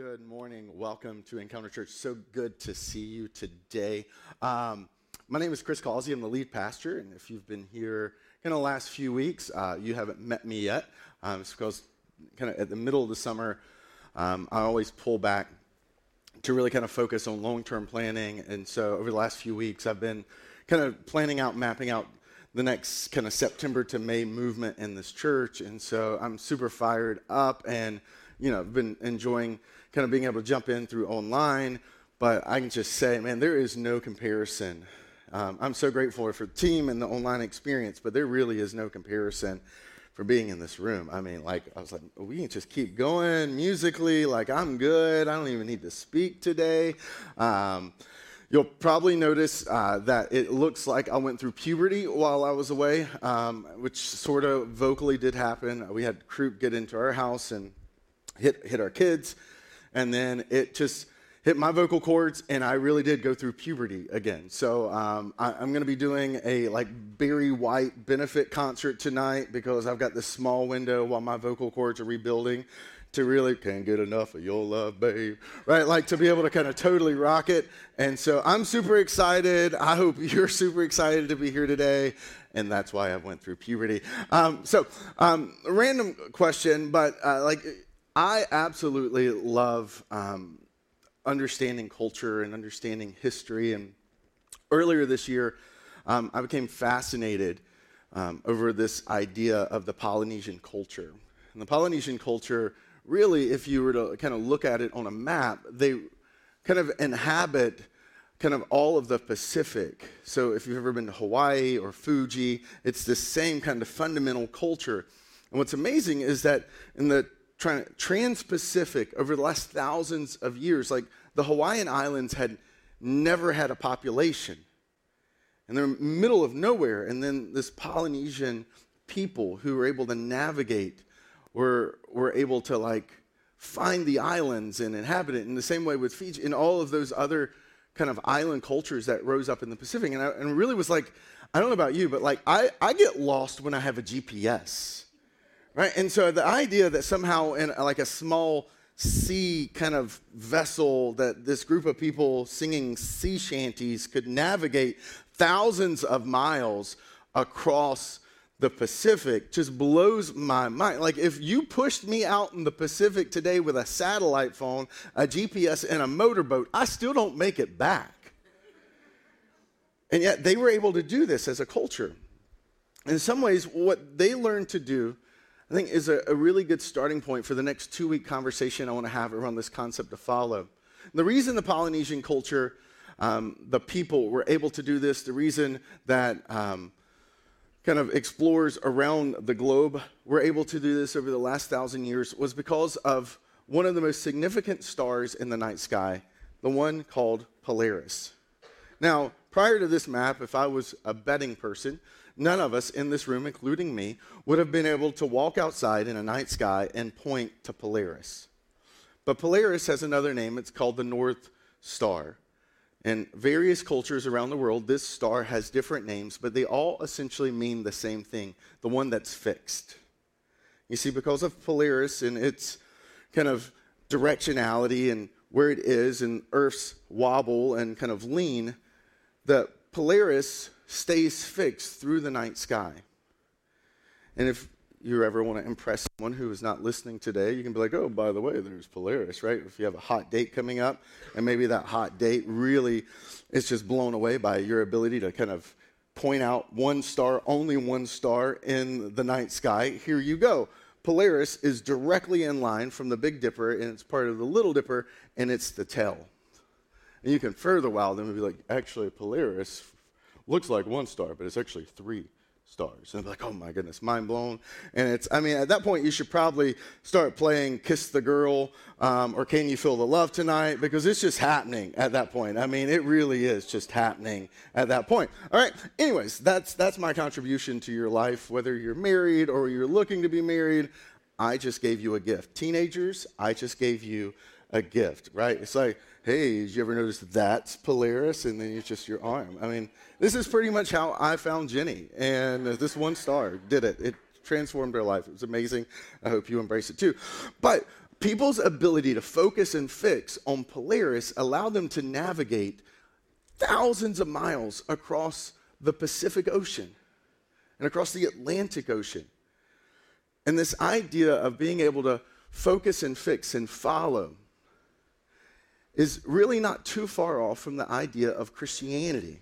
Good morning. Welcome to Encounter Church. So good to see you today. Um, my name is Chris Causey. I'm the lead pastor, and if you've been here in the last few weeks, uh, you haven't met me yet. Um, it's because kind of at the middle of the summer, um, I always pull back to really kind of focus on long-term planning, and so over the last few weeks, I've been kind of planning out, mapping out the next kind of September to May movement in this church, and so I'm super fired up and you know, been enjoying kind of being able to jump in through online. But I can just say, man, there is no comparison. Um, I'm so grateful for the team and the online experience, but there really is no comparison for being in this room. I mean, like, I was like, we can just keep going musically. Like, I'm good. I don't even need to speak today. Um, You'll probably notice uh, that it looks like I went through puberty while I was away, um, which sort of vocally did happen. We had Croup get into our house and hit, hit our kids, and then it just hit my vocal cords, and I really did go through puberty again. So um, I, am going to be doing a like Barry White benefit concert tonight because I've got this small window while my vocal cords are rebuilding to really can't get enough of your love, babe. Right? Like to be able to kind of totally rock it. And so I'm super excited. I hope you're super excited to be here today. And that's why I went through puberty. Um, so, um, random question, but uh, like I absolutely love um, understanding culture and understanding history. And earlier this year, um, I became fascinated um, over this idea of the Polynesian culture. And the Polynesian culture, really, if you were to kind of look at it on a map, they kind of inhabit kind of all of the Pacific. So if you've ever been to Hawaii or Fiji, it's the same kind of fundamental culture. And what's amazing is that in the trans-Pacific over the last thousands of years, like the Hawaiian Islands had never had a population. And they're in the middle of nowhere. And then this Polynesian people who were able to navigate were, were able to like find the islands and inhabit it in the same way with Fiji and all of those other kind of island cultures that rose up in the Pacific. And I and really was like, I don't know about you, but like I, I get lost when I have a GPS. Right? And so the idea that somehow in uh, like a small sea kind of vessel that this group of people singing sea shanties could navigate thousands of miles across the Pacific just blows my mind. Like, if you pushed me out in the Pacific today with a satellite phone, a GPS, and a motorboat, I still don't make it back. And yet, they were able to do this as a culture. In some ways, what they learned to do I think is a, a really good starting point for the next two week conversation I want to have around this concept to follow. The reason the Polynesian culture, um, the people were able to do this, the reason that um, kind of explorers around the globe were able to do this over the last thousand years was because of one of the most significant stars in the night sky, the one called Polaris. Now, prior to this map, if I was a betting person, none of us in this room, including me, would have been able to walk outside in a night sky and point to Polaris. But Polaris has another name. It's called the North Star. In various cultures around the world, this star has different names, but they all essentially mean the same thing the one that's fixed. You see, because of Polaris and its kind of directionality and where it is, and Earth's wobble and kind of lean, the Polaris stays fixed through the night sky. And if you ever want to impress someone who is not listening today, you can be like, oh, by the way, there's Polaris, right? If you have a hot date coming up, and maybe that hot date really is just blown away by your ability to kind of point out one star, only one star in the night sky, here you go. Polaris is directly in line from the Big Dipper, and it's part of the Little Dipper, and it's the tail. And you can further wow them and be like, actually, Polaris looks like one star, but it's actually three stars. And I'm like, oh my goodness, mind blown. And it's, I mean, at that point, you should probably start playing Kiss the Girl um, or Can You Feel the Love Tonight because it's just happening at that point. I mean, it really is just happening at that point. All right. Anyways, that's that's my contribution to your life, whether you're married or you're looking to be married. I just gave you a gift. Teenagers, I just gave you a gift, right? It's like, hey, did you ever notice that's Polaris? And then it's just your arm. I mean, this is pretty much how I found Jenny. And uh, this one star did it. It transformed her life. It was amazing. I hope you embrace it too. But people's ability to focus and fix on Polaris allowed them to navigate thousands of miles across the Pacific Ocean and across the Atlantic Ocean. And this idea of being able to focus and fix and follow is really not too far off from the idea of Christianity.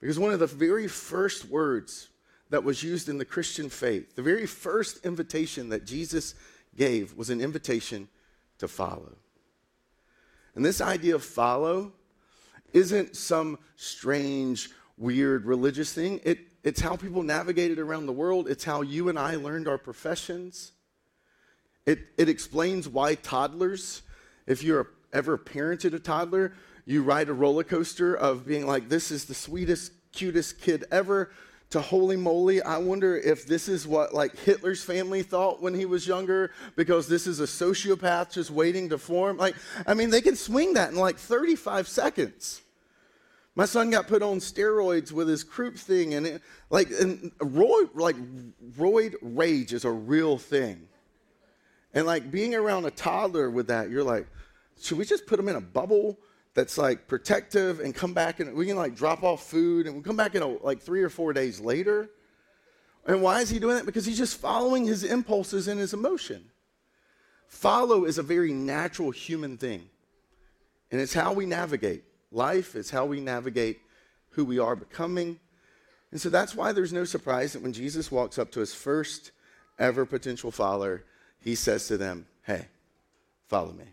Because one of the very first words that was used in the Christian faith, the very first invitation that Jesus gave was an invitation to follow. And this idea of follow isn't some strange, weird religious thing. It, it's how people navigated around the world, it's how you and I learned our professions. It, it explains why toddlers, if you're ever parented a toddler, you ride a roller coaster of being like, this is the sweetest, cutest kid ever to holy moly, I wonder if this is what like Hitler's family thought when he was younger because this is a sociopath just waiting to form. Like, I mean, they can swing that in like 35 seconds. My son got put on steroids with his croup thing, and it, like, and roid, like, roid rage is a real thing. And like being around a toddler with that, you're like, should we just put them in a bubble that's like protective and come back and we can like drop off food and we come back in a, like three or four days later? And why is he doing that? Because he's just following his impulses and his emotion. Follow is a very natural human thing. And it's how we navigate life, it's how we navigate who we are becoming. And so that's why there's no surprise that when Jesus walks up to his first ever potential follower, he says to them, Hey, follow me,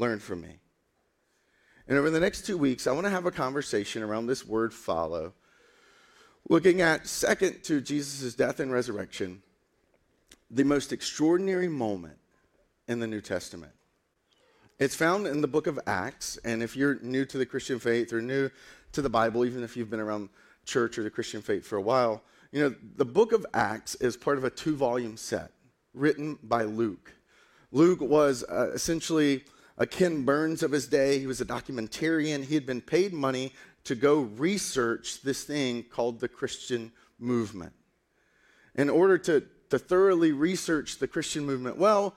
learn from me. And over the next two weeks, I want to have a conversation around this word follow, looking at second to Jesus' death and resurrection, the most extraordinary moment in the New Testament. It's found in the book of Acts, and if you're new to the Christian faith or new to the Bible, even if you've been around church or the Christian faith for a while, you know, the book of Acts is part of a two volume set written by Luke. Luke was uh, essentially a Ken Burns of his day. He was a documentarian. He had been paid money to go research this thing called the Christian movement. In order to, to thoroughly research the Christian movement well,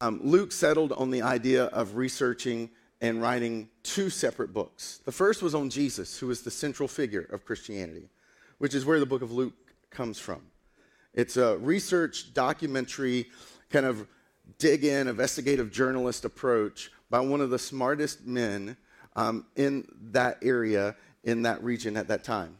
um, Luke settled on the idea of researching and writing two separate books. The first was on Jesus, who was the central figure of Christianity, which is where the book of Luke comes from. It's a research documentary, kind of dig in, investigative journalist approach by one of the smartest men um, in that area, in that region at that time.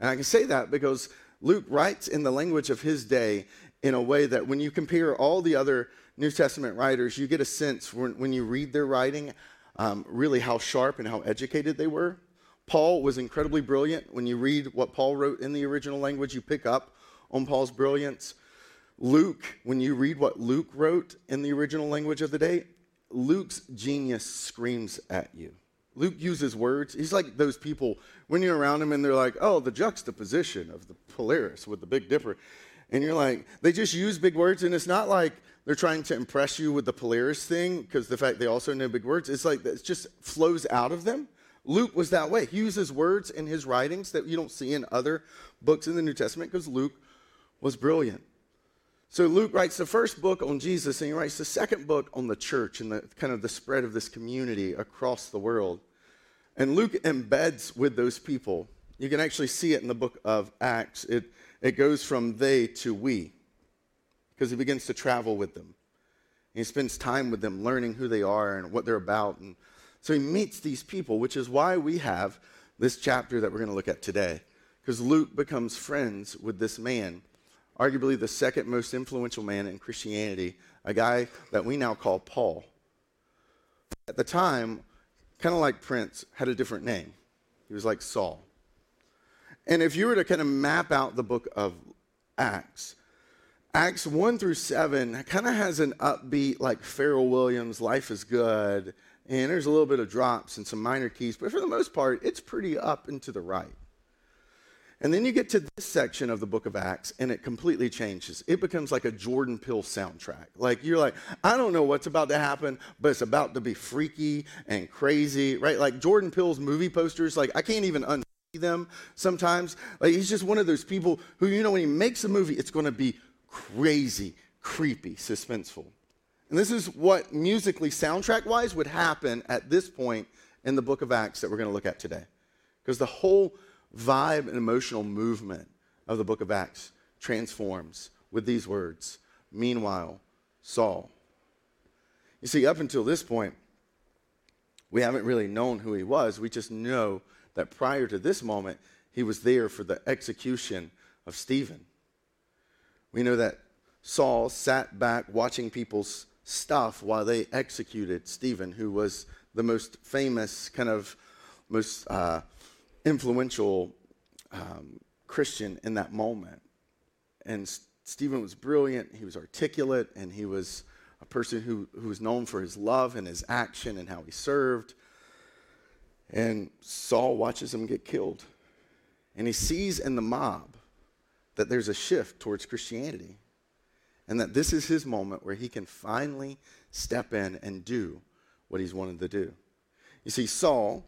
And I can say that because Luke writes in the language of his day in a way that when you compare all the other New Testament writers, you get a sense when, when you read their writing, um, really how sharp and how educated they were. Paul was incredibly brilliant. When you read what Paul wrote in the original language, you pick up on Paul's brilliance. Luke, when you read what Luke wrote in the original language of the day, Luke's genius screams at you. Luke uses words. He's like those people when you're around him and they're like, oh, the juxtaposition of the Polaris with the Big Dipper. And you're like, they just use big words, and it's not like they're trying to impress you with the Polaris thing because the fact they also know big words. It's like it just flows out of them. Luke was that way. He uses words in his writings that you don't see in other books in the New Testament because Luke was brilliant. So Luke writes the first book on Jesus, and he writes the second book on the church and the kind of the spread of this community across the world. And Luke embeds with those people. You can actually see it in the book of Acts. It, it goes from they to we because he begins to travel with them. He spends time with them, learning who they are and what they're about. And so he meets these people, which is why we have this chapter that we're going to look at today. Because Luke becomes friends with this man, arguably the second most influential man in Christianity, a guy that we now call Paul. At the time, kind of like Prince, had a different name. He was like Saul. And if you were to kind of map out the book of Acts, Acts 1 through 7 kind of has an upbeat, like Pharrell Williams, life is good, and there's a little bit of drops and some minor keys, but for the most part, it's pretty up and to the right. And then you get to this section of the book of Acts, and it completely changes. It becomes like a Jordan Peele soundtrack. Like, you're like, I don't know what's about to happen, but it's about to be freaky and crazy, right? Like Jordan Peele's movie posters, like, I can't even unsee them sometimes. Like, he's just one of those people who, you know, when he makes a movie, it's going to be crazy, creepy, suspenseful. And this is what musically, soundtrack wise, would happen at this point in the book of Acts that we're going to look at today. Because the whole vibe and emotional movement of the book of Acts transforms with these words Meanwhile, Saul. You see, up until this point, we haven't really known who he was. We just know that prior to this moment, he was there for the execution of Stephen. We know that Saul sat back watching people's stuff while they executed Stephen, who was the most famous, kind of most uh, influential um, Christian in that moment. And Stephen was brilliant, he was articulate, and he was a person who, who was known for his love and his action and how he served. And Saul watches him get killed. And he sees in the mob that there's a shift towards Christianity. And that this is his moment where he can finally step in and do what he's wanted to do. You see, Saul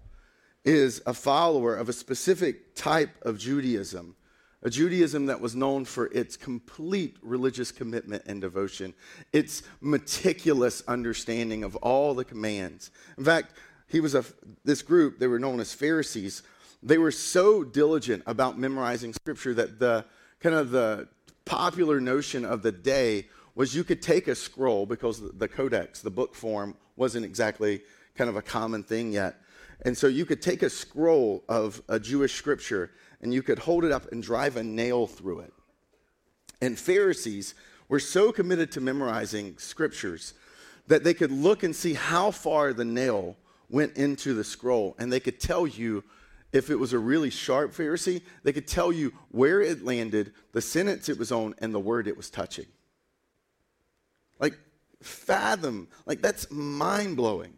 is a follower of a specific type of Judaism, a Judaism that was known for its complete religious commitment and devotion, its meticulous understanding of all the commands. In fact, he was a, this group, they were known as Pharisees. They were so diligent about memorizing scripture that the kind of the popular notion of the day was you could take a scroll because the codex, the book form, wasn't exactly kind of a common thing yet. And so you could take a scroll of a Jewish scripture and you could hold it up and drive a nail through it. And Pharisees were so committed to memorizing scriptures that they could look and see how far the nail went into the scroll, and they could tell you if it was a really sharp Pharisee, they could tell you where it landed, the sentence it was on, and the word it was touching. Like, fathom, like, that's mind blowing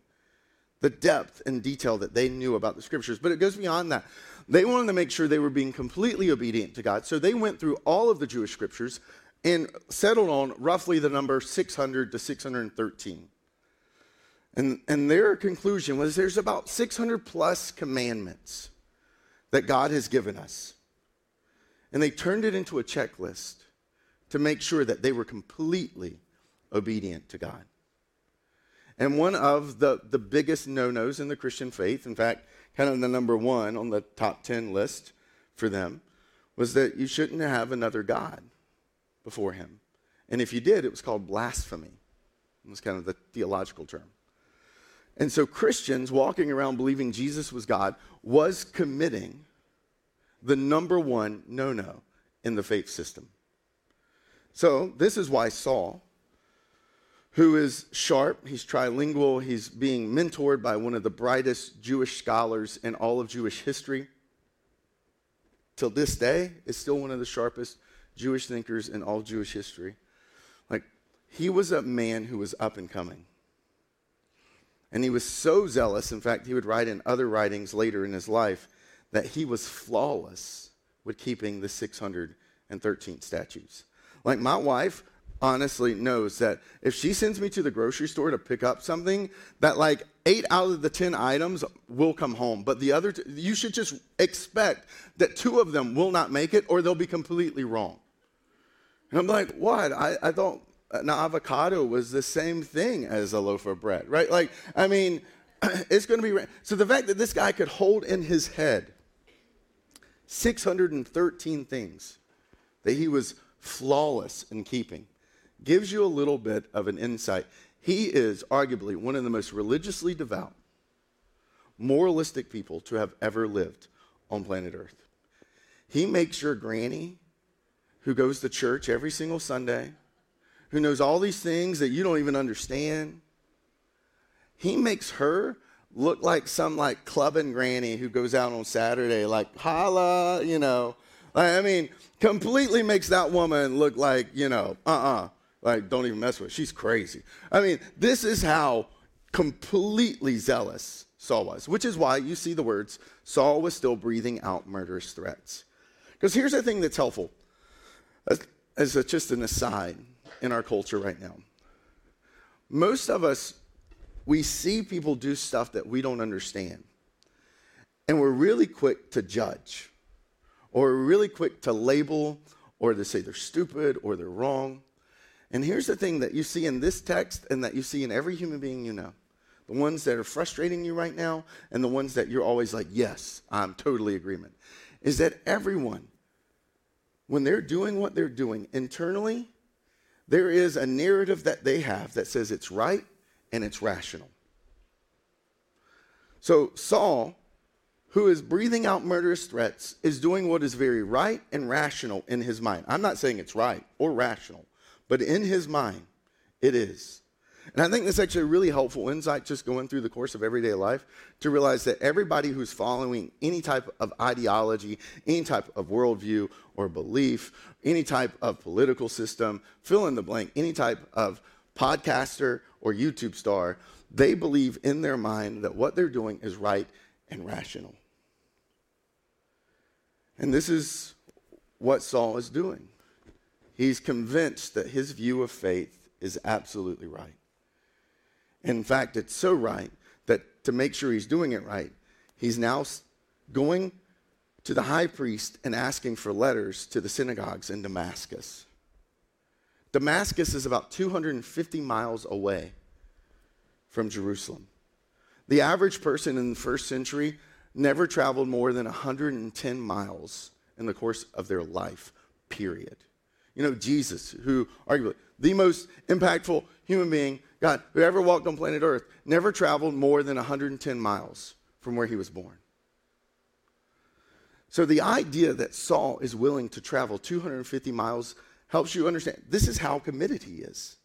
the depth and detail that they knew about the scriptures. But it goes beyond that. They wanted to make sure they were being completely obedient to God. So they went through all of the Jewish scriptures and settled on roughly the number 600 to 613. And, and their conclusion was there's about 600 plus commandments that God has given us. And they turned it into a checklist to make sure that they were completely obedient to God. And one of the, the biggest no nos in the Christian faith, in fact, kind of the number one on the top 10 list for them, was that you shouldn't have another God before him. And if you did, it was called blasphemy. It was kind of the theological term. And so Christians walking around believing Jesus was God was committing the number one no no in the faith system. So this is why Saul, who is sharp, he's trilingual, he's being mentored by one of the brightest Jewish scholars in all of Jewish history. Till this day, is still one of the sharpest Jewish thinkers in all Jewish history. Like, he was a man who was up and coming. And he was so zealous, in fact, he would write in other writings later in his life that he was flawless with keeping the 613 statutes. Like my wife honestly knows that if she sends me to the grocery store to pick up something, that like eight out of the 10 items will come home. But the other, t- you should just expect that two of them will not make it or they'll be completely wrong. And I'm like, what? I, I thought an avocado was the same thing as a loaf of bread, right? Like, I mean, it's going to be. So the fact that this guy could hold in his head 613 things that he was flawless in keeping gives you a little bit of an insight. He is arguably one of the most religiously devout, moralistic people to have ever lived on planet Earth. He makes your granny, who goes to church every single Sunday, who knows all these things that you don't even understand. He makes her look like some like clubbing granny who goes out on Saturday, like holla, you know. I mean, completely makes that woman look like, you know, uh uh-uh, uh, like don't even mess with her. She's crazy. I mean, this is how completely zealous Saul was, which is why you see the words Saul was still breathing out murderous threats. Because here's the thing that's helpful, as, as a, just an aside in our culture right now. Most of us, we see people do stuff that we don't understand. And we're really quick to judge, or really quick to label, or to say they're stupid or they're wrong. And here's the thing that you see in this text and that you see in every human being you know the ones that are frustrating you right now and the ones that you're always like, yes, I'm totally agreement, is that everyone, when they're doing what they're doing internally, there is a narrative that they have that says it's right and it's rational. So Saul, who is breathing out murderous threats, is doing what is very right and rational in his mind. I'm not saying it's right or rational, but in his mind, it is. And I think that's actually a really helpful insight just going through the course of everyday life to realize that everybody who's following any type of ideology, any type of worldview or belief, any type of political system, fill in the blank, any type of podcaster or YouTube star, they believe in their mind that what they're doing is right and rational. And this is what Saul is doing. He's convinced that his view of faith is absolutely right. In fact, it's so right that to make sure he's doing it right, he's now going to the high priest and asking for letters to the synagogues in Damascus. Damascus is about 250 miles away from Jerusalem. The average person in the first century never traveled more than 110 miles in the course of their life, period. You know, Jesus, who arguably the most impactful human being God, who ever walked on planet Earth, never traveled more than 110 miles from where he was born. So the idea that Saul is willing to travel 250 miles helps you understand this is how committed he is.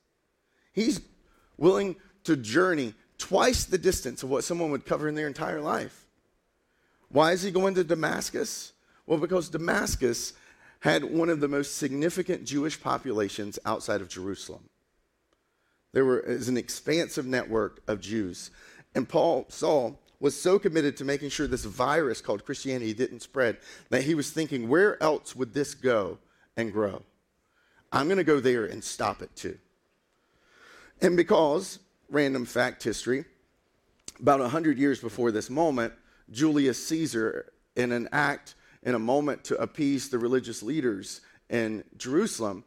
He's willing to journey twice the distance of what someone would cover in their entire life. Why is he going to Damascus? Well, because Damascus had one of the most significant Jewish populations outside of Jerusalem. There was an expansive network of Jews. And Paul, Saul, was so committed to making sure this virus called Christianity didn't spread that he was thinking, where else would this go and grow? I'm going to go there and stop it too. And because, random fact history, about 100 years before this moment, Julius Caesar, in an act, in a moment to appease the religious leaders in Jerusalem,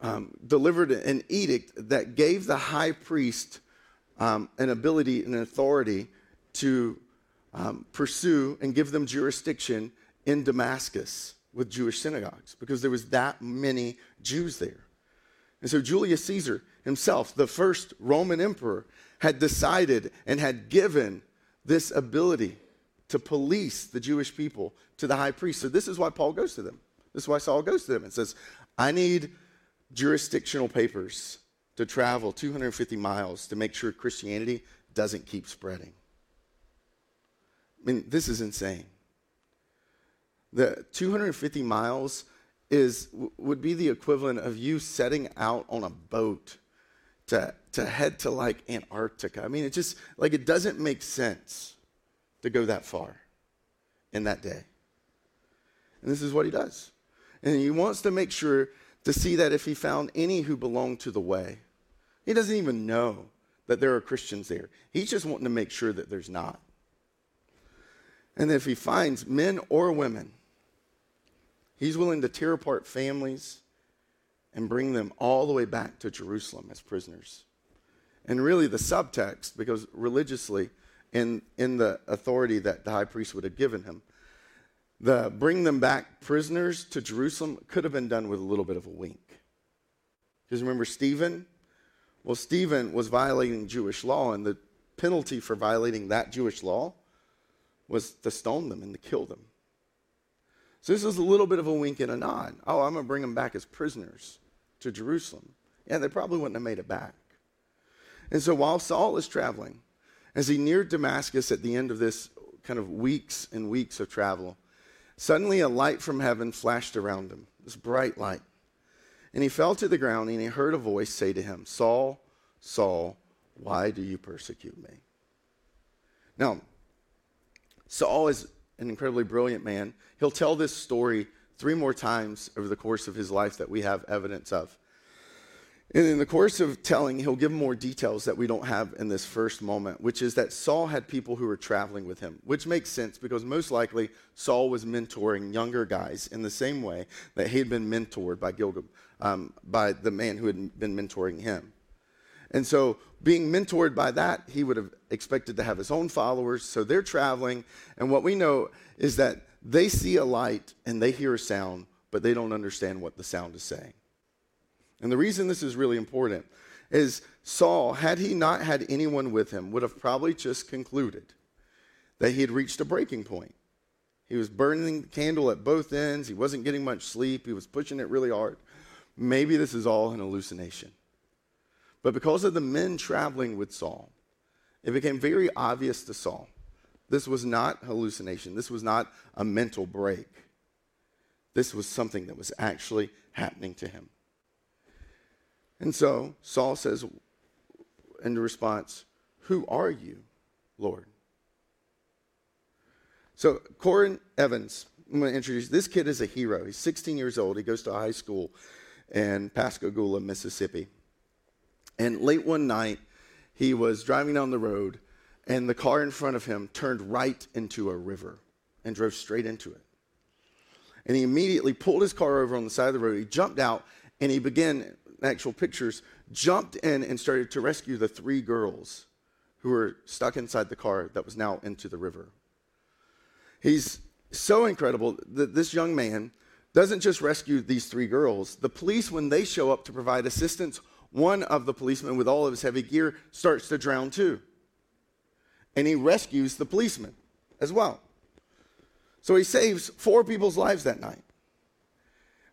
um, delivered an edict that gave the high priest um, an ability and an authority to um, pursue and give them jurisdiction in Damascus with Jewish synagogues because there was that many Jews there. And so Julius Caesar himself, the first Roman emperor, had decided and had given this ability to police the Jewish people to the high priest. So this is why Paul goes to them. This is why Saul goes to them and says, I need jurisdictional papers to travel 250 miles to make sure Christianity doesn't keep spreading. I mean, this is insane. The 250 miles is would be the equivalent of you setting out on a boat to to head to like Antarctica. I mean, it just like it doesn't make sense to go that far in that day. And this is what he does. And he wants to make sure to see that if he found any who belonged to the way, he doesn't even know that there are Christians there. He's just wanting to make sure that there's not. And if he finds men or women, he's willing to tear apart families and bring them all the way back to Jerusalem as prisoners. And really, the subtext, because religiously, in, in the authority that the high priest would have given him, the bring them back prisoners to Jerusalem could have been done with a little bit of a wink. Because remember Stephen? Well, Stephen was violating Jewish law, and the penalty for violating that Jewish law was to stone them and to kill them. So this is a little bit of a wink and a nod. Oh, I'm going to bring them back as prisoners to Jerusalem. Yeah, they probably wouldn't have made it back. And so while Saul is traveling, as he neared Damascus at the end of this kind of weeks and weeks of travel, Suddenly, a light from heaven flashed around him, this bright light. And he fell to the ground, and he heard a voice say to him, Saul, Saul, why do you persecute me? Now, Saul is an incredibly brilliant man. He'll tell this story three more times over the course of his life that we have evidence of. And in the course of telling, he'll give more details that we don't have in this first moment, which is that Saul had people who were traveling with him, which makes sense because most likely Saul was mentoring younger guys in the same way that he had been mentored by Gilgam, um, by the man who had been mentoring him. And so, being mentored by that, he would have expected to have his own followers. So they're traveling, and what we know is that they see a light and they hear a sound, but they don't understand what the sound is saying. And the reason this is really important is Saul, had he not had anyone with him, would have probably just concluded that he had reached a breaking point. He was burning the candle at both ends. He wasn't getting much sleep. He was pushing it really hard. Maybe this is all an hallucination. But because of the men traveling with Saul, it became very obvious to Saul this was not hallucination. This was not a mental break. This was something that was actually happening to him. And so Saul says in response, Who are you, Lord? So Corin Evans, I'm going to introduce this kid is a hero. He's 16 years old. He goes to high school in Pascagoula, Mississippi. And late one night, he was driving down the road, and the car in front of him turned right into a river and drove straight into it. And he immediately pulled his car over on the side of the road. He jumped out and he began actual pictures, jumped in and started to rescue the three girls who were stuck inside the car that was now into the river. He's so incredible that this young man doesn't just rescue these three girls. The police, when they show up to provide assistance, one of the policemen with all of his heavy gear starts to drown too. And he rescues the policeman as well. So he saves four people's lives that night.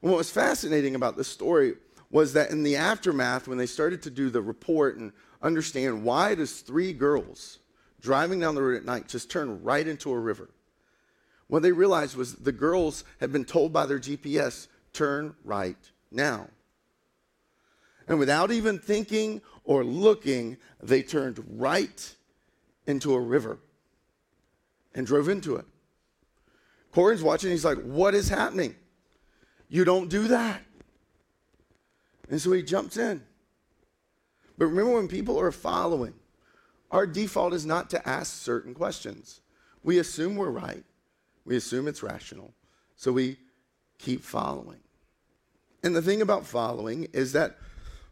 And what was fascinating about this story was that in the aftermath, when they started to do the report and understand why does three girls driving down the road at night just turn right into a river, what they realized was the girls had been told by their GPS, turn right now. And without even thinking or looking, they turned right into a river and drove into it. Corin's watching, he's like, What is happening? You don't do that. And so he jumps in. But remember, when people are following, our default is not to ask certain questions. We assume we're right, we assume it's rational, so we keep following. And the thing about following is that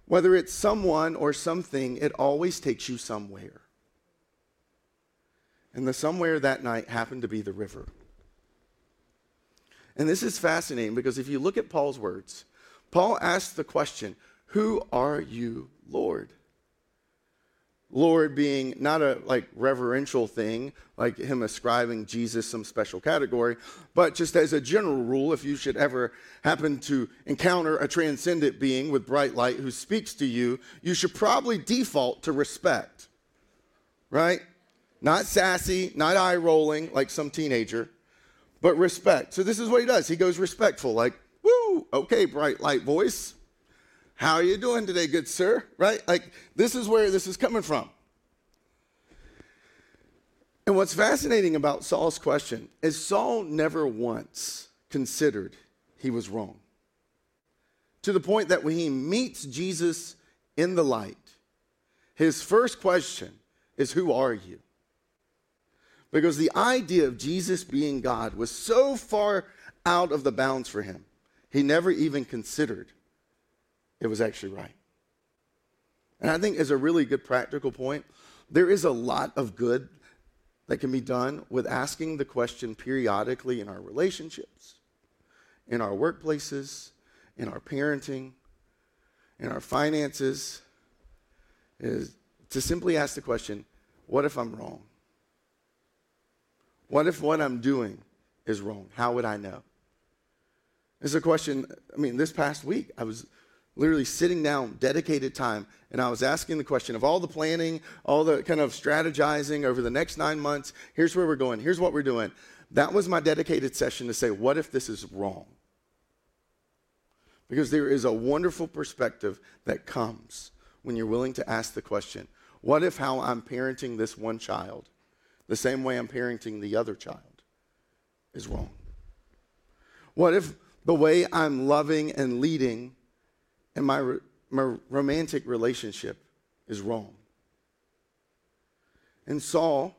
whether it's someone or something, it always takes you somewhere. And the somewhere that night happened to be the river. And this is fascinating because if you look at Paul's words, Paul asks the question, Who are you, Lord? Lord being not a like reverential thing, like him ascribing Jesus some special category, but just as a general rule, if you should ever happen to encounter a transcendent being with bright light who speaks to you, you should probably default to respect. Right? Not sassy, not eye rolling like some teenager, but respect. So this is what he does. He goes respectful, like, okay, bright light voice. How are you doing today, good sir? Right? Like, this is where this is coming from. And what's fascinating about Saul's question is Saul never once considered he was wrong. To the point that when he meets Jesus in the light, his first question is, Who are you? Because the idea of Jesus being God was so far out of the bounds for him, he never even considered it was actually right. And I think, as a really good practical point, there is a lot of good that can be done with asking the question periodically in our relationships, in our workplaces, in our parenting, in our finances, is to simply ask the question what if I'm wrong? What if what I'm doing is wrong? How would I know? It's a question, I mean, this past week, I was literally sitting down, dedicated time, and I was asking the question of all the planning, all the kind of strategizing over the next nine months. Here's where we're going, here's what we're doing. That was my dedicated session to say, what if this is wrong? Because there is a wonderful perspective that comes when you're willing to ask the question what if how I'm parenting this one child, the same way I'm parenting the other child, is wrong? What if the way I'm loving and leading in my re- romantic relationship is wrong. And Saul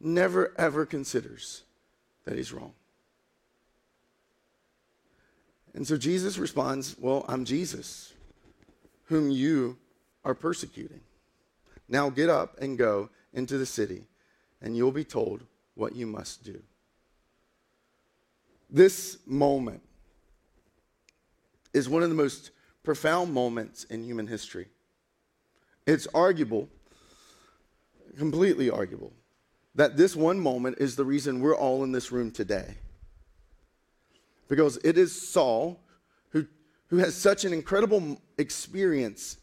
never ever considers that he's wrong. And so Jesus responds, Well, I'm Jesus, whom you are persecuting. Now get up and go into the city, and you'll be told what you must do. This moment is one of the most profound moments in human history. It's arguable, completely arguable, that this one moment is the reason we're all in this room today. Because it is Saul who, who has such an incredible experience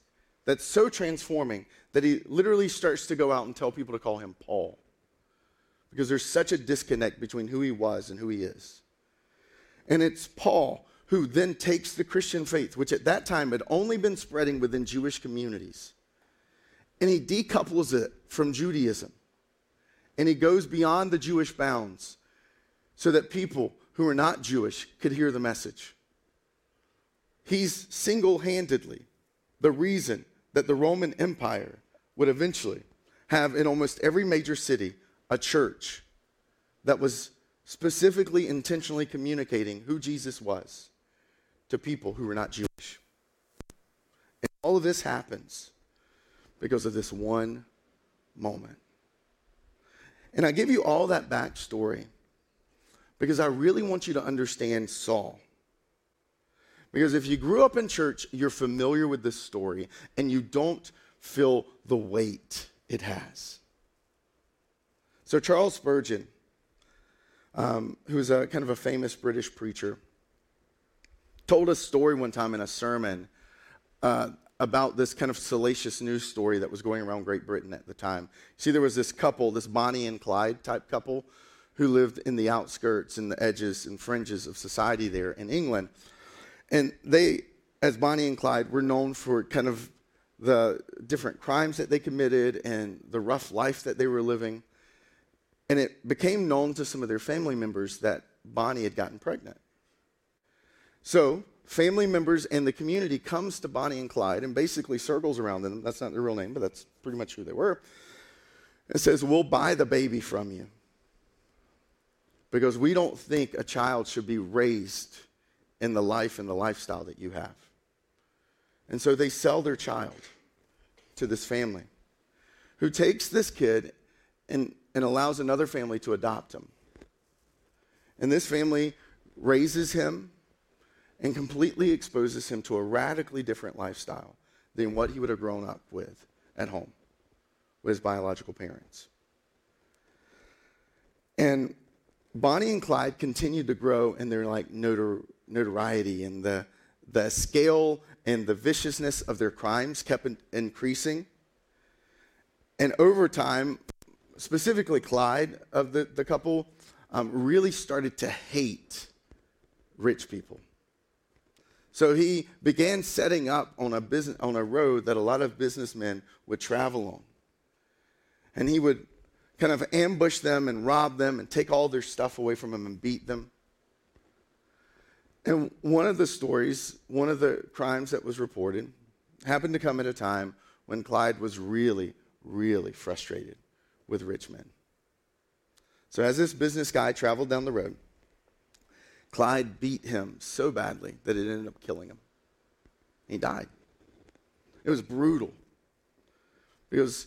that's so transforming that he literally starts to go out and tell people to call him Paul. Because there's such a disconnect between who he was and who he is. And it's Paul who then takes the Christian faith, which at that time had only been spreading within Jewish communities, and he decouples it from Judaism. And he goes beyond the Jewish bounds so that people who are not Jewish could hear the message. He's single handedly the reason that the Roman Empire would eventually have in almost every major city a church that was specifically intentionally communicating who Jesus was to people who were not Jewish. And all of this happens because of this one moment. And I give you all that backstory because I really want you to understand Saul. Because if you grew up in church, you're familiar with this story and you don't feel the weight it has. So, Charles Spurgeon, um, who's a kind of a famous British preacher, told a story one time in a sermon uh, about this kind of salacious news story that was going around Great Britain at the time. See, there was this couple, this Bonnie and Clyde type couple, who lived in the outskirts and the edges and fringes of society there in England. And they, as Bonnie and Clyde, were known for kind of the different crimes that they committed and the rough life that they were living. And it became known to some of their family members that Bonnie had gotten pregnant. So, family members and the community comes to Bonnie and Clyde and basically circles around them. That's not their real name, but that's pretty much who they were. And says, We'll buy the baby from you. Because we don't think a child should be raised in the life and the lifestyle that you have. And so they sell their child to this family who takes this kid and, and allows another family to adopt him. And this family raises him and completely exposes him to a radically different lifestyle than what he would have grown up with at home with his biological parents. And Bonnie and Clyde continued to grow in their like notor- notoriety and the, the scale and the viciousness of their crimes kept in- increasing. And over time, specifically Clyde of the, the couple, um, really started to hate rich people. So he began setting up on a, business, on a road that a lot of businessmen would travel on. And he would kind of ambush them and rob them and take all their stuff away from them and beat them. And one of the stories, one of the crimes that was reported, happened to come at a time when Clyde was really, really frustrated with rich men. So as this business guy traveled down the road, Clyde beat him so badly that it ended up killing him. He died. It was brutal because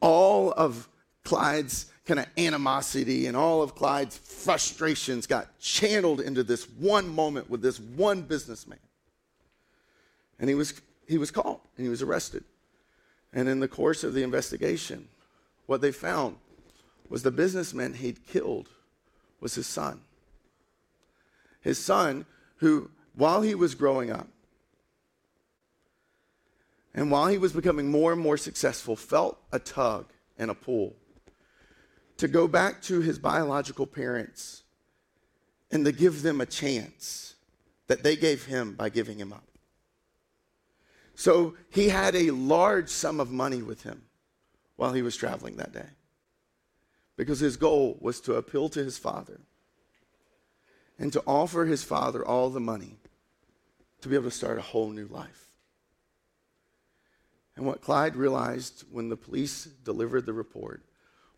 all of Clyde's kind of animosity and all of Clyde's frustrations got channeled into this one moment with this one businessman. And he was, he was caught and he was arrested. And in the course of the investigation, what they found was the businessman he'd killed was his son his son, who, while he was growing up, and while he was becoming more and more successful, felt a tug and a pull to go back to his biological parents and to give them a chance that they gave him by giving him up. So he had a large sum of money with him while he was traveling that day because his goal was to appeal to his father and to offer his father all the money to be able to start a whole new life. And what Clyde realized when the police delivered the report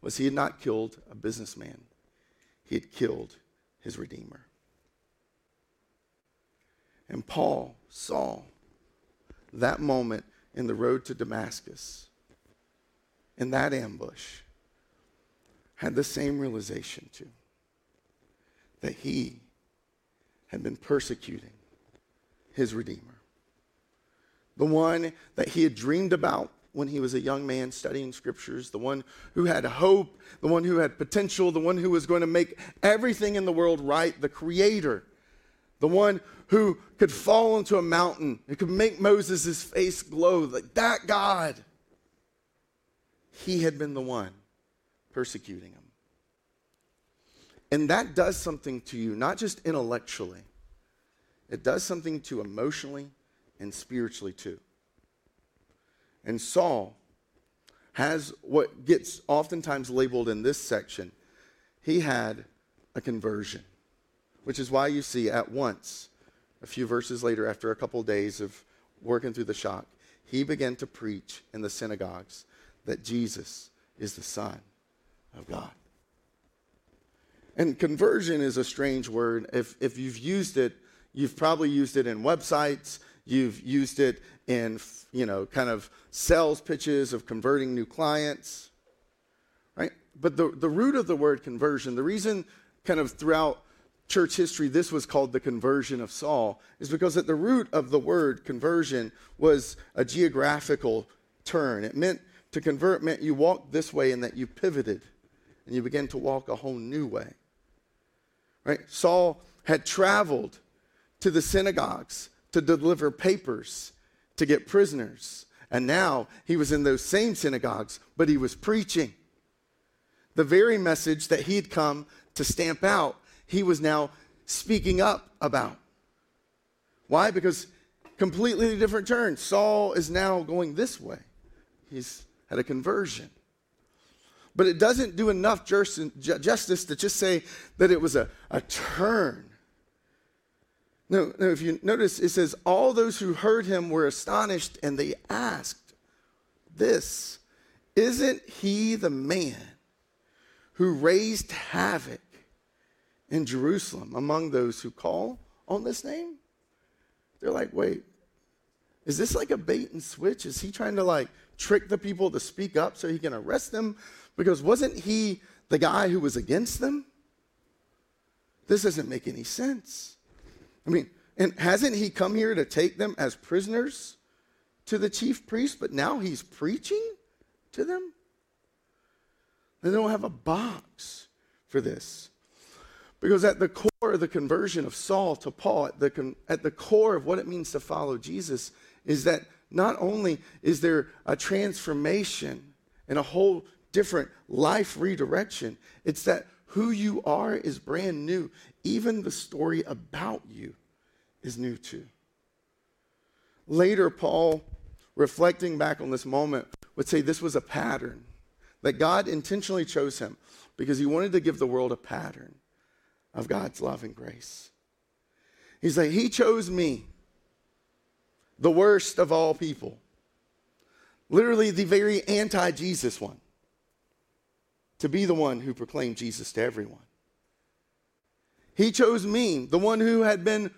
was he had not killed a businessman, he had killed his Redeemer. And Paul saw that moment in the road to Damascus, in that ambush, had the same realization too that he had been persecuting his Redeemer. The one that he had dreamed about when he was a young man studying scriptures, the one who had hope, the one who had potential, the one who was going to make everything in the world right, the creator, the one who could fall into a mountain and could make Moses' face glow, like that God. He had been the one persecuting him. And that does something to you, not just intellectually, it does something to emotionally and spiritually too. And Saul has what gets oftentimes labeled in this section, he had a conversion, which is why you see at once, a few verses later, after a couple of days of working through the shock, he began to preach in the synagogues that Jesus is the Son of God. And conversion is a strange word. If, if you've used it, you've probably used it in websites, You've used it in, you know, kind of sales pitches of converting new clients, right? But the, the root of the word conversion, the reason kind of throughout church history this was called the conversion of Saul is because at the root of the word conversion was a geographical turn. It meant to convert meant you walked this way and that you pivoted and you began to walk a whole new way. Right? Saul had traveled to the synagogues to deliver papers to get prisoners. And now he was in those same synagogues, but he was preaching. The very message that he had come to stamp out, he was now speaking up about. Why? Because completely different turn. Saul is now going this way. He's had a conversion. But it doesn't do enough justice to just say that it was a, a turn. No, no, if you notice, it says, All those who heard him were astonished and they asked this Isn't he the man who raised havoc in Jerusalem among those who call on this name? They're like, Wait, is this like a bait and switch? Is he trying to like trick the people to speak up so he can arrest them? Because wasn't he the guy who was against them? This doesn't make any sense. I mean, and hasn't he come here to take them as prisoners to the chief priest, but now he's preaching to them? They don't have a box for this. Because at the core of the conversion of Saul to Paul, at the, con- at the core of what it means to follow Jesus, is that not only is there a transformation and a whole different life redirection, it's that who you are is brand new. Even the story about you is new too. Later, Paul, reflecting back on this moment, would say this was a pattern, that God intentionally chose him because he wanted to give the world a pattern of God's love and grace. He's like, He chose me, the worst of all people, literally the very anti Jesus one, to be the one who proclaimed Jesus to everyone. He chose me, the one who had been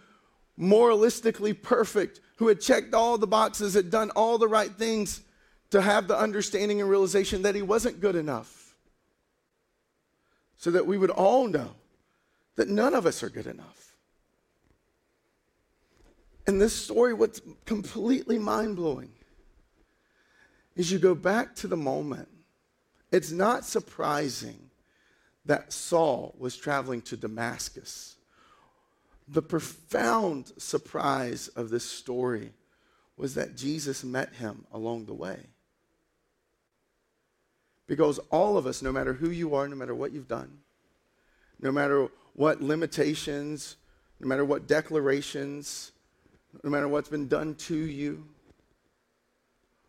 moralistically perfect, who had checked all the boxes, had done all the right things to have the understanding and realization that he wasn't good enough. So that we would all know that none of us are good enough. And this story, what's completely mind blowing, is you go back to the moment. It's not surprising that Saul was traveling to Damascus. The profound surprise of this story was that Jesus met him along the way. Because all of us, no matter who you are, no matter what you've done, no matter what limitations, no matter what declarations, no matter what's been done to you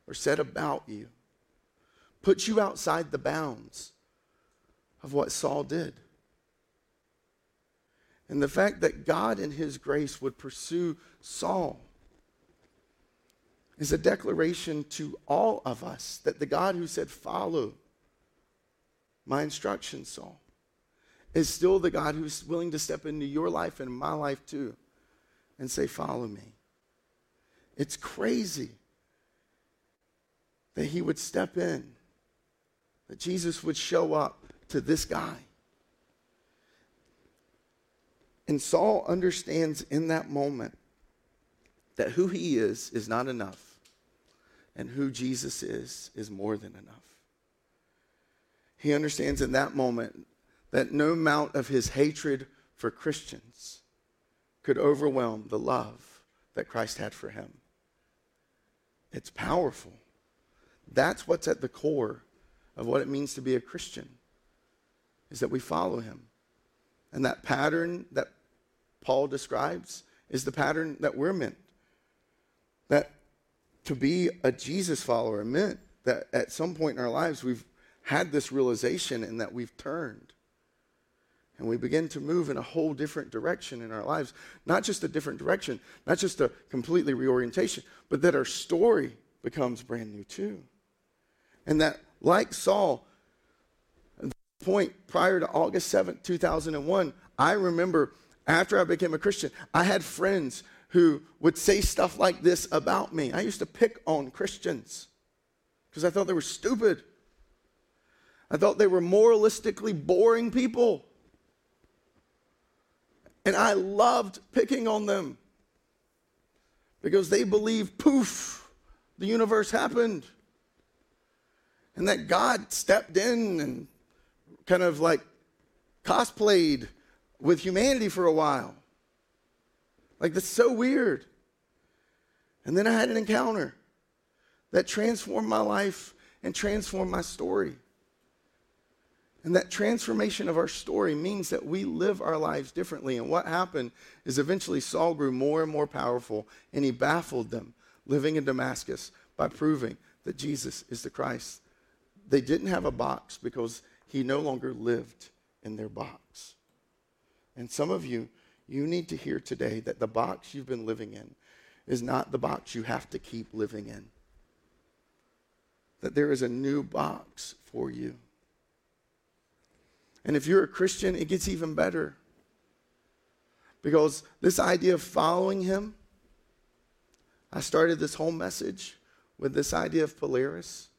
or said about you, put you outside the bounds of what Saul did. And the fact that God in his grace would pursue Saul is a declaration to all of us that the God who said, Follow my instructions, Saul, is still the God who's willing to step into your life and my life too and say, Follow me. It's crazy that he would step in, that Jesus would show up to this guy. And Saul understands in that moment that who he is is not enough, and who Jesus is is more than enough. He understands in that moment that no amount of his hatred for Christians could overwhelm the love that Christ had for him. It's powerful. That's what's at the core of what it means to be a Christian is that we follow him. And that pattern that Paul describes is the pattern that we're meant. That to be a Jesus follower meant that at some point in our lives we've had this realization and that we've turned. And we begin to move in a whole different direction in our lives. Not just a different direction, not just a completely reorientation, but that our story becomes brand new too. And that, like Saul, point prior to August 7th, 2001, I remember after I became a Christian, I had friends who would say stuff like this about me. I used to pick on Christians because I thought they were stupid. I thought they were moralistically boring people. And I loved picking on them because they believed, poof, the universe happened. And that God stepped in and kind of like cosplayed with humanity for a while. Like, that's so weird. And then I had an encounter that transformed my life and transformed my story. And that transformation of our story means that we live our lives differently. And what happened is eventually Saul grew more and more powerful, and he baffled them living in Damascus by proving that Jesus is the Christ. They didn't have a box because he no longer lived in their box. And some of you, you need to hear today that the box you've been living in is not the box you have to keep living in. That there is a new box for you. And if you're a Christian, it gets even better. Because this idea of following him, I started this whole message with this idea of Polaris.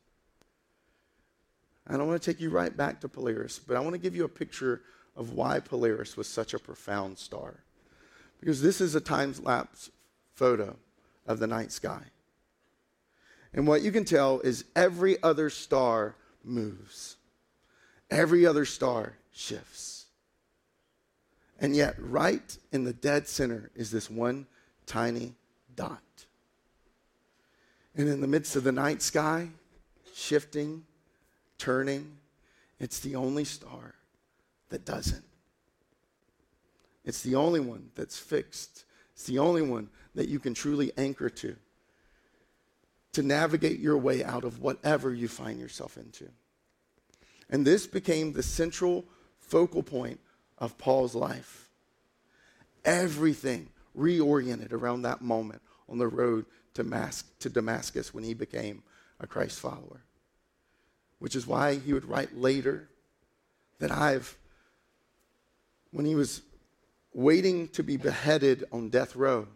I don't want to take you right back to Polaris, but I want to give you a picture of why Polaris was such a profound star. Because this is a time lapse photo of the night sky. And what you can tell is every other star moves. Every other star shifts. And yet, right in the dead center is this one tiny dot. And in the midst of the night sky, shifting, turning, it's the only star that doesn't. It's the only one that's fixed. It's the only one that you can truly anchor to to navigate your way out of whatever you find yourself into. And this became the central focal point of Paul's life. Everything reoriented around that moment on the road to, Damascus when he became a Christ follower. Which is why he would write later that I've, when he was waiting to be beheaded on death row,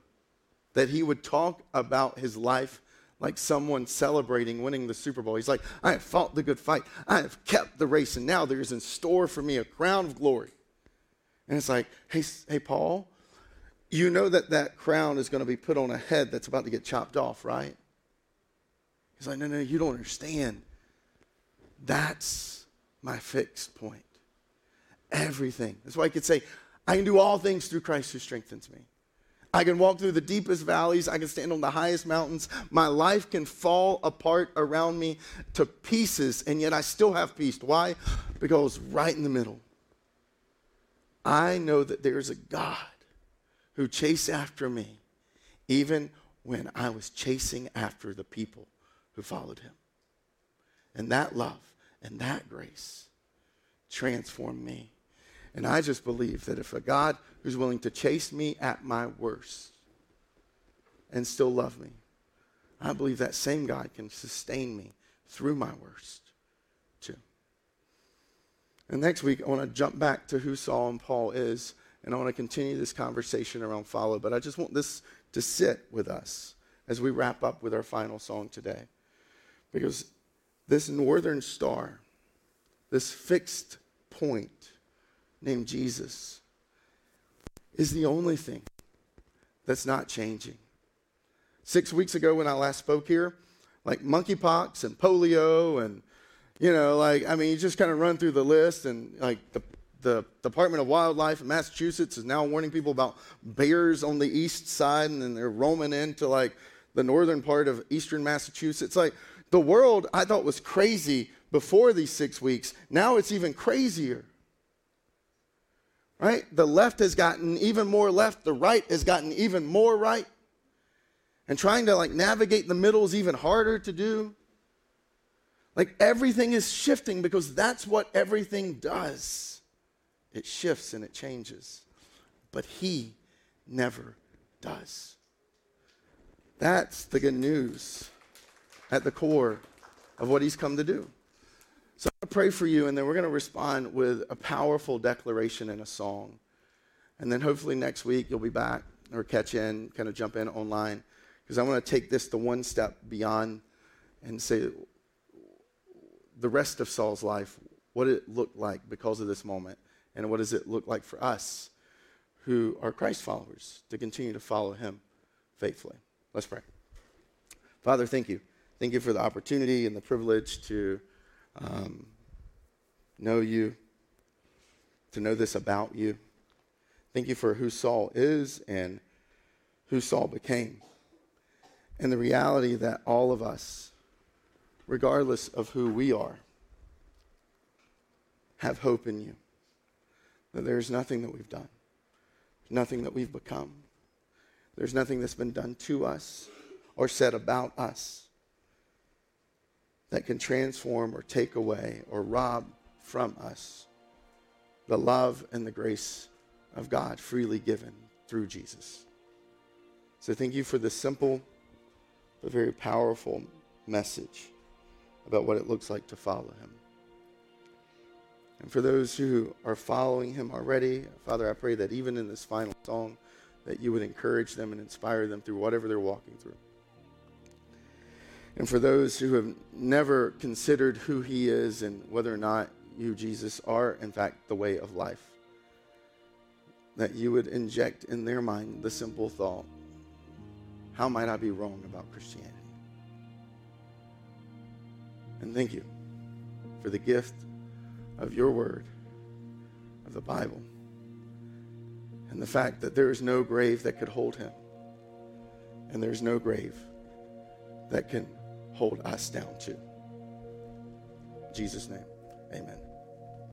that he would talk about his life like someone celebrating winning the Super Bowl. He's like, I have fought the good fight. I have kept the race, and now there is in store for me a crown of glory. And it's like, hey, hey, Paul, you know that that crown is going to be put on a head that's about to get chopped off, right? He's like, no, no, you don't understand. That's my fixed point. Everything. That's why I could say, I can do all things through Christ who strengthens me. I can walk through the deepest valleys. I can stand on the highest mountains. My life can fall apart around me to pieces, and yet I still have peace. Why? Because right in the middle, I know that there's a God who chased after me, even when I was chasing after the people who followed him. And that love and that grace transformed me. And I just believe that if a God who's willing to chase me at my worst and still love me, I believe that same God can sustain me through my worst too. And next week, I want to jump back to who Saul and Paul is, and I want to continue this conversation around follow. But I just want this to sit with us as we wrap up with our final song today. Because this northern star, this fixed point named Jesus, is the only thing that's not changing. Six weeks ago, when I last spoke here, like monkeypox and polio, and, you know, like, I mean, you just kind of run through the list, and like the the Department of Wildlife in Massachusetts is now warning people about bears on the east side, and then they're roaming into like the northern part of eastern Massachusetts. Like the world, I thought was crazy before these six weeks. Now it's even crazier. Right? The left has gotten even more left, the right has gotten even more right. And trying to like navigate the middle is even harder to do. Like everything is shifting because that's what everything does. It shifts and it changes. But he never does. That's the good news at the core of what he's come to do. So I'm going to pray for you, and then we're going to respond with a powerful declaration and a song. And then hopefully next week you'll be back or catch in, kind of jump in online, because I want to take this the one step beyond and say the rest of Saul's life, what it looked like because of this moment, and what does it look like for us who are Christ followers to continue to follow him faithfully. Let's pray. Father, thank you. Thank you for the opportunity and the privilege to um, know you, to know this about you. Thank you for who Saul is and who Saul became. And the reality that all of us, regardless of who we are, have hope in you. That there's nothing that we've done, nothing that we've become, there's nothing that's been done to us or said about us that can transform or take away or rob from us the love and the grace of God freely given through Jesus. So thank you for the simple but very powerful message about what it looks like to follow him. And for those who are following him already, Father, I pray that even in this final song, that you would encourage them and inspire them through whatever they're walking through. And for those who have never considered who he is and whether or not you, Jesus, are in fact the way of life, that you would inject in their mind the simple thought how might I be wrong about Christianity? And thank you for the gift of your word, of the Bible, and the fact that there is no grave that could hold him, and there's no grave that can hold us down too. In Jesus' name, amen.